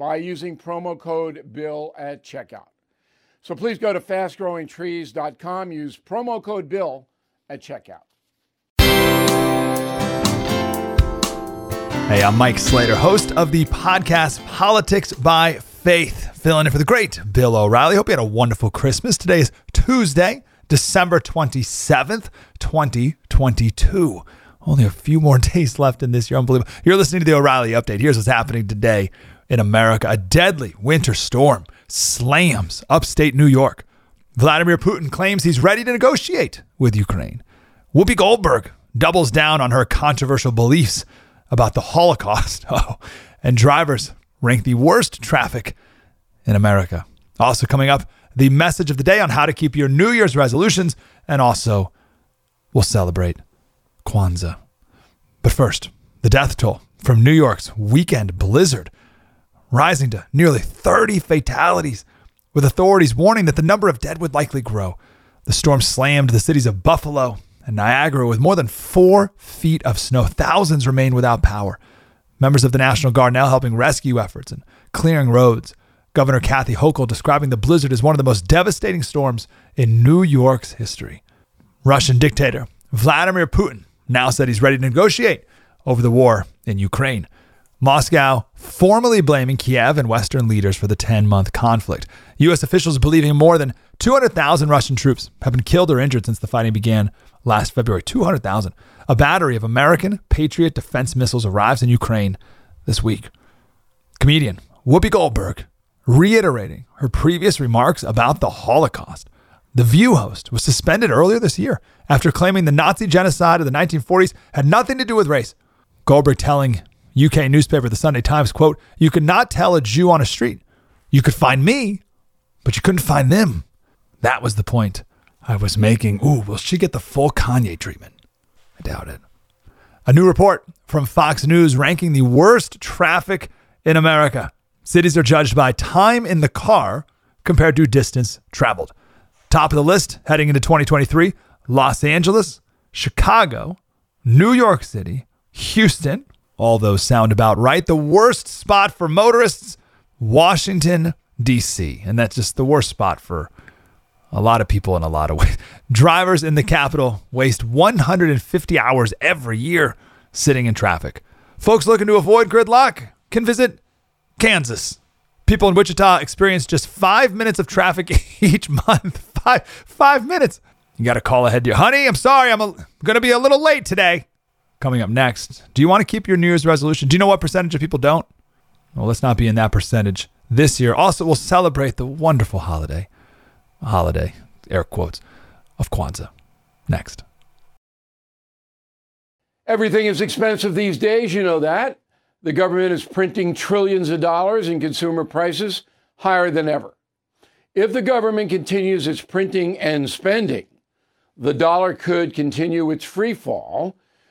by using promo code BILL at checkout. So please go to fastgrowingtrees.com, use promo code BILL at checkout. Hey, I'm Mike Slater, host of the podcast Politics by Faith, filling in for the great Bill O'Reilly. Hope you had a wonderful Christmas. Today is Tuesday, December 27th, 2022. Only a few more days left in this year. Unbelievable. You're listening to the O'Reilly Update. Here's what's happening today in America. A deadly winter storm slams upstate New York. Vladimir Putin claims he's ready to negotiate with Ukraine. Whoopi Goldberg doubles down on her controversial beliefs about the Holocaust. Oh, and drivers rank the worst traffic in America. Also, coming up, the message of the day on how to keep your New Year's resolutions, and also, we'll celebrate Kwanzaa. But first, the death toll from New York's weekend blizzard rising to nearly 30 fatalities, with authorities warning that the number of dead would likely grow. The storm slammed the cities of Buffalo and Niagara with more than four feet of snow. Thousands remain without power. Members of the National Guard now helping rescue efforts and clearing roads. Governor Kathy Hochul describing the blizzard as one of the most devastating storms in New York's history. Russian dictator Vladimir Putin now said he's ready to negotiate over the war in Ukraine. Moscow formally blaming Kiev and Western leaders for the 10 month conflict. U.S. officials believing more than 200,000 Russian troops have been killed or injured since the fighting began last February. 200,000. A battery of American Patriot defense missiles arrives in Ukraine this week. Comedian Whoopi Goldberg reiterating her previous remarks about the Holocaust. The View host was suspended earlier this year after claiming the Nazi genocide of the 1940s had nothing to do with race. Goldberg telling UK newspaper, the Sunday Times, quote, You could not tell a Jew on a street. You could find me, but you couldn't find them. That was the point I was making. Ooh, will she get the full Kanye treatment? I doubt it. A new report from Fox News ranking the worst traffic in America. Cities are judged by time in the car compared to distance traveled. Top of the list heading into 2023 Los Angeles, Chicago, New York City, Houston, all those sound about right. The worst spot for motorists, Washington, D.C. And that's just the worst spot for a lot of people in a lot of ways. Drivers in the capital waste 150 hours every year sitting in traffic. Folks looking to avoid gridlock can visit Kansas. People in Wichita experience just five minutes of traffic each month. Five, five minutes. You got to call ahead to you. Honey, I'm sorry. I'm going to be a little late today coming up next. Do you want to keep your New Year's resolution? Do you know what percentage of people don't? Well, let's not be in that percentage this year. Also, we'll celebrate the wonderful holiday, holiday, air quotes, of Kwanzaa. Next. Everything is expensive these days, you know that. The government is printing trillions of dollars and consumer prices higher than ever. If the government continues its printing and spending, the dollar could continue its free fall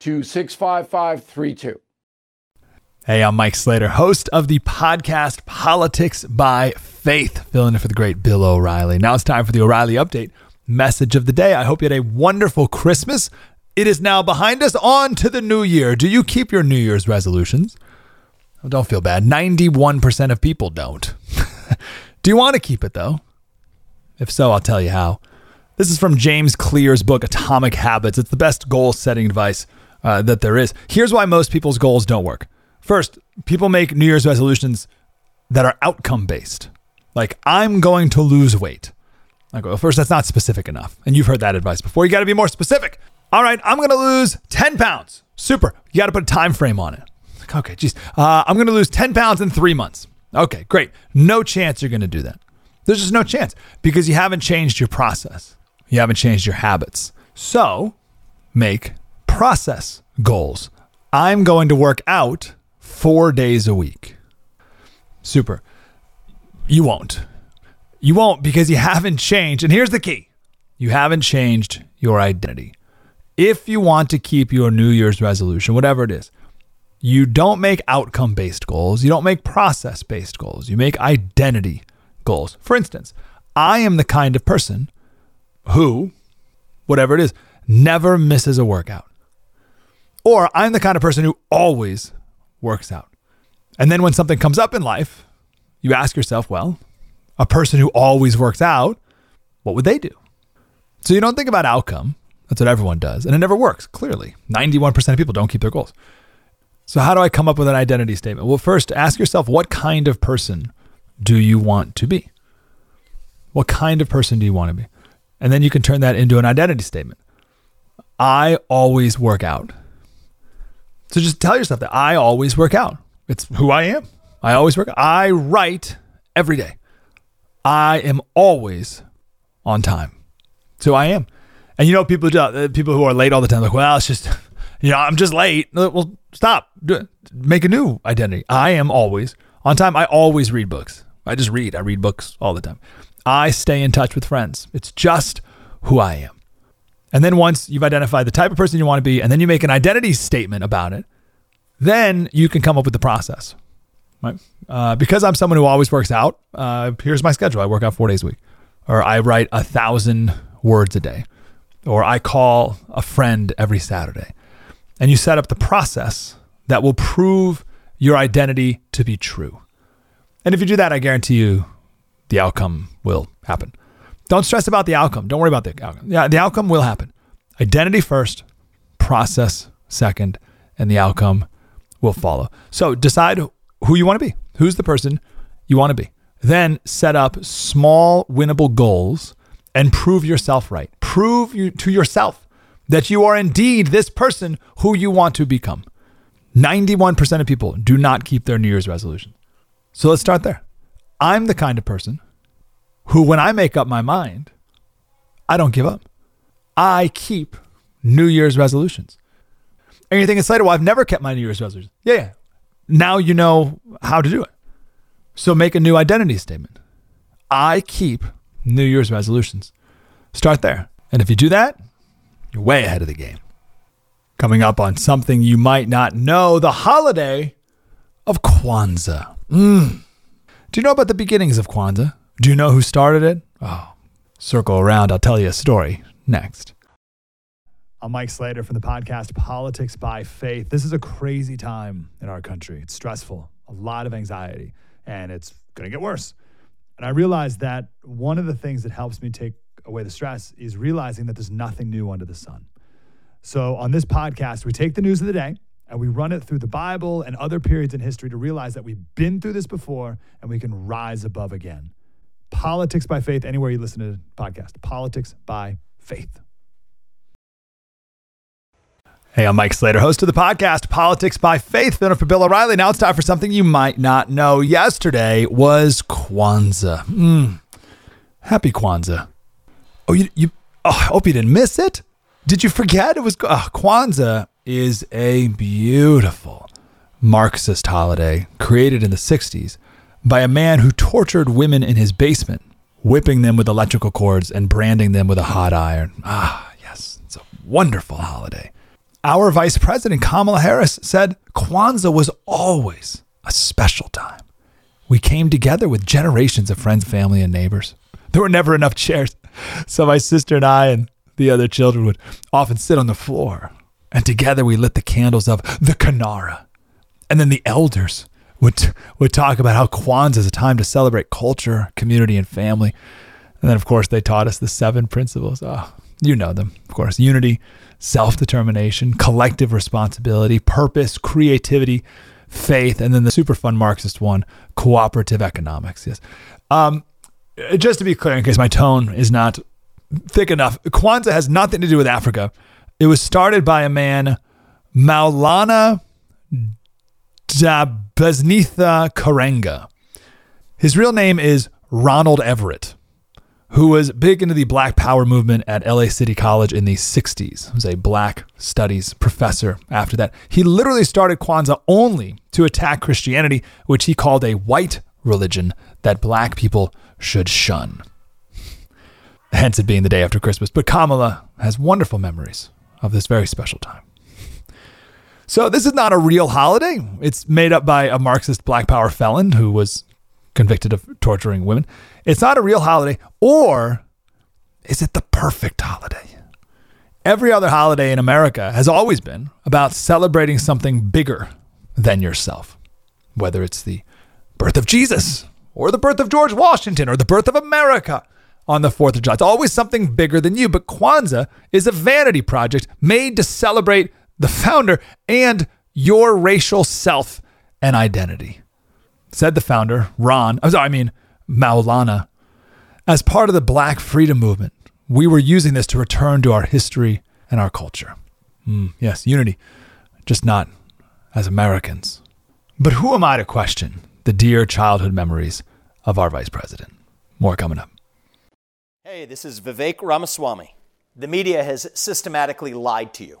to 65532. Hey, I'm Mike Slater, host of the podcast Politics by Faith, filling in for the great Bill O'Reilly. Now it's time for the O'Reilly Update message of the day. I hope you had a wonderful Christmas. It is now behind us. On to the new year. Do you keep your New Year's resolutions? Well, don't feel bad. 91% of people don't. Do you want to keep it though? If so, I'll tell you how. This is from James Clear's book, Atomic Habits. It's the best goal setting advice uh, that there is. Here's why most people's goals don't work. First, people make New Year's resolutions that are outcome based. Like, I'm going to lose weight. I go, well, first, that's not specific enough. And you've heard that advice before. You got to be more specific. All right, I'm going to lose 10 pounds. Super. You got to put a time frame on it. Like, okay, geez. Uh, I'm going to lose 10 pounds in three months. Okay, great. No chance you're going to do that. There's just no chance because you haven't changed your process. You haven't changed your habits. So make process goals. I'm going to work out four days a week. Super. You won't. You won't because you haven't changed. And here's the key you haven't changed your identity. If you want to keep your New Year's resolution, whatever it is, you don't make outcome based goals. You don't make process based goals. You make identity goals. For instance, I am the kind of person who, whatever it is, never misses a workout. Or I'm the kind of person who always works out. And then when something comes up in life, you ask yourself, well, a person who always works out, what would they do? So you don't think about outcome. That's what everyone does. And it never works, clearly. 91% of people don't keep their goals. So, how do I come up with an identity statement? Well, first, ask yourself what kind of person do you want to be? What kind of person do you want to be? And then you can turn that into an identity statement. I always work out. So just tell yourself that I always work out. It's who I am. I always work out. I write every day. I am always on time. So I am. And you know, people uh, people who are late all the time, like, well, it's just, you know, I'm just late. Well, stop. Make a new identity. I am always on time. I always read books. I just read. I read books all the time. I stay in touch with friends. It's just who I am. And then once you've identified the type of person you want to be, and then you make an identity statement about it, then you can come up with the process. Right? Uh, because I'm someone who always works out. Uh, here's my schedule. I work out four days a week, or I write a thousand words a day, or I call a friend every Saturday and you set up the process that will prove your identity to be true. And if you do that, I guarantee you the outcome will happen. Don't stress about the outcome. Don't worry about the outcome. Yeah, the outcome will happen. Identity first, process second, and the outcome will follow. So decide who you want to be. Who's the person you want to be? Then set up small, winnable goals and prove yourself right. Prove you, to yourself that you are indeed this person who you want to become. 91% of people do not keep their New Year's resolution. So let's start there. I'm the kind of person who, when I make up my mind, I don't give up. I keep New Year's resolutions. And you're thinking, Slater, well, I've never kept my New Year's resolution. Yeah, yeah. Now you know how to do it. So make a new identity statement. I keep New Year's resolutions. Start there. And if you do that, you're way ahead of the game. Coming up on something you might not know the holiday of Kwanzaa. Mm. Do you know about the beginnings of Kwanzaa? Do you know who started it? Oh, circle around. I'll tell you a story next. I'm Mike Slater from the podcast Politics by Faith. This is a crazy time in our country. It's stressful, a lot of anxiety, and it's going to get worse. And I realized that one of the things that helps me take away the stress is realizing that there's nothing new under the sun. So on this podcast, we take the news of the day and we run it through the Bible and other periods in history to realize that we've been through this before and we can rise above again. Politics by faith, anywhere you listen to the podcast. Politics by faith. Hey, I'm Mike Slater, host of the podcast Politics by Faith, filling for Bill O'Reilly. Now it's time for something you might not know. Yesterday was Kwanzaa. Mm. Happy Kwanzaa. Oh, you, you oh, I hope you didn't miss it. Did you forget? It was oh, Kwanzaa is a beautiful Marxist holiday created in the 60s by a man who tortured women in his basement, whipping them with electrical cords and branding them with a hot iron. Ah, yes, it's a wonderful holiday. Our vice president, Kamala Harris, said Kwanzaa was always a special time. We came together with generations of friends, family, and neighbors. There were never enough chairs. So my sister and I and the other children would often sit on the floor. And together we lit the candles of the Kinara. And then the elders would, would talk about how Kwanzaa is a time to celebrate culture, community, and family. And then, of course, they taught us the seven principles. Oh, you know them, of course unity, self determination, collective responsibility, purpose, creativity, faith, and then the super fun Marxist one, cooperative economics. Yes. Um, just to be clear, in case my tone is not thick enough, Kwanzaa has nothing to do with Africa. It was started by a man, Maulana Ndabezitha Karenga. His real name is Ronald Everett, who was big into the Black Power movement at LA City College in the 60s. He was a black studies professor after that. He literally started Kwanzaa only to attack Christianity, which he called a white religion that black people should shun. Hence it being the day after Christmas. But Kamala has wonderful memories of this very special time. So this is not a real holiday. It's made up by a Marxist black power felon who was convicted of torturing women. It's not a real holiday. Or is it the perfect holiday? Every other holiday in America has always been about celebrating something bigger than yourself, whether it's the birth of Jesus or the birth of George Washington or the birth of America on the 4th of July. It's always something bigger than you. But Kwanzaa is a vanity project made to celebrate the founder and your racial self and identity. Said the founder, Ron, I'm sorry, I mean, Maulana. As part of the Black Freedom Movement, we were using this to return to our history and our culture. Mm, yes, unity, just not as Americans. But who am I to question the dear childhood memories of our vice president? More coming up. Hey, this is Vivek Ramaswamy. The media has systematically lied to you.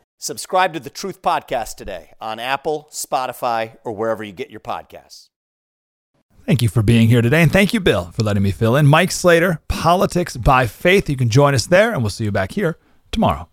Subscribe to the Truth Podcast today on Apple, Spotify, or wherever you get your podcasts. Thank you for being here today. And thank you, Bill, for letting me fill in. Mike Slater, Politics by Faith. You can join us there, and we'll see you back here tomorrow.